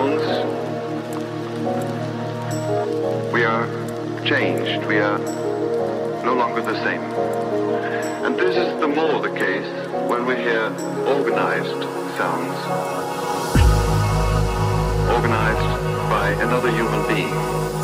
sounds, we are changed. We are no longer the same. And this is the more the case when we hear organized sounds, organized by another human being.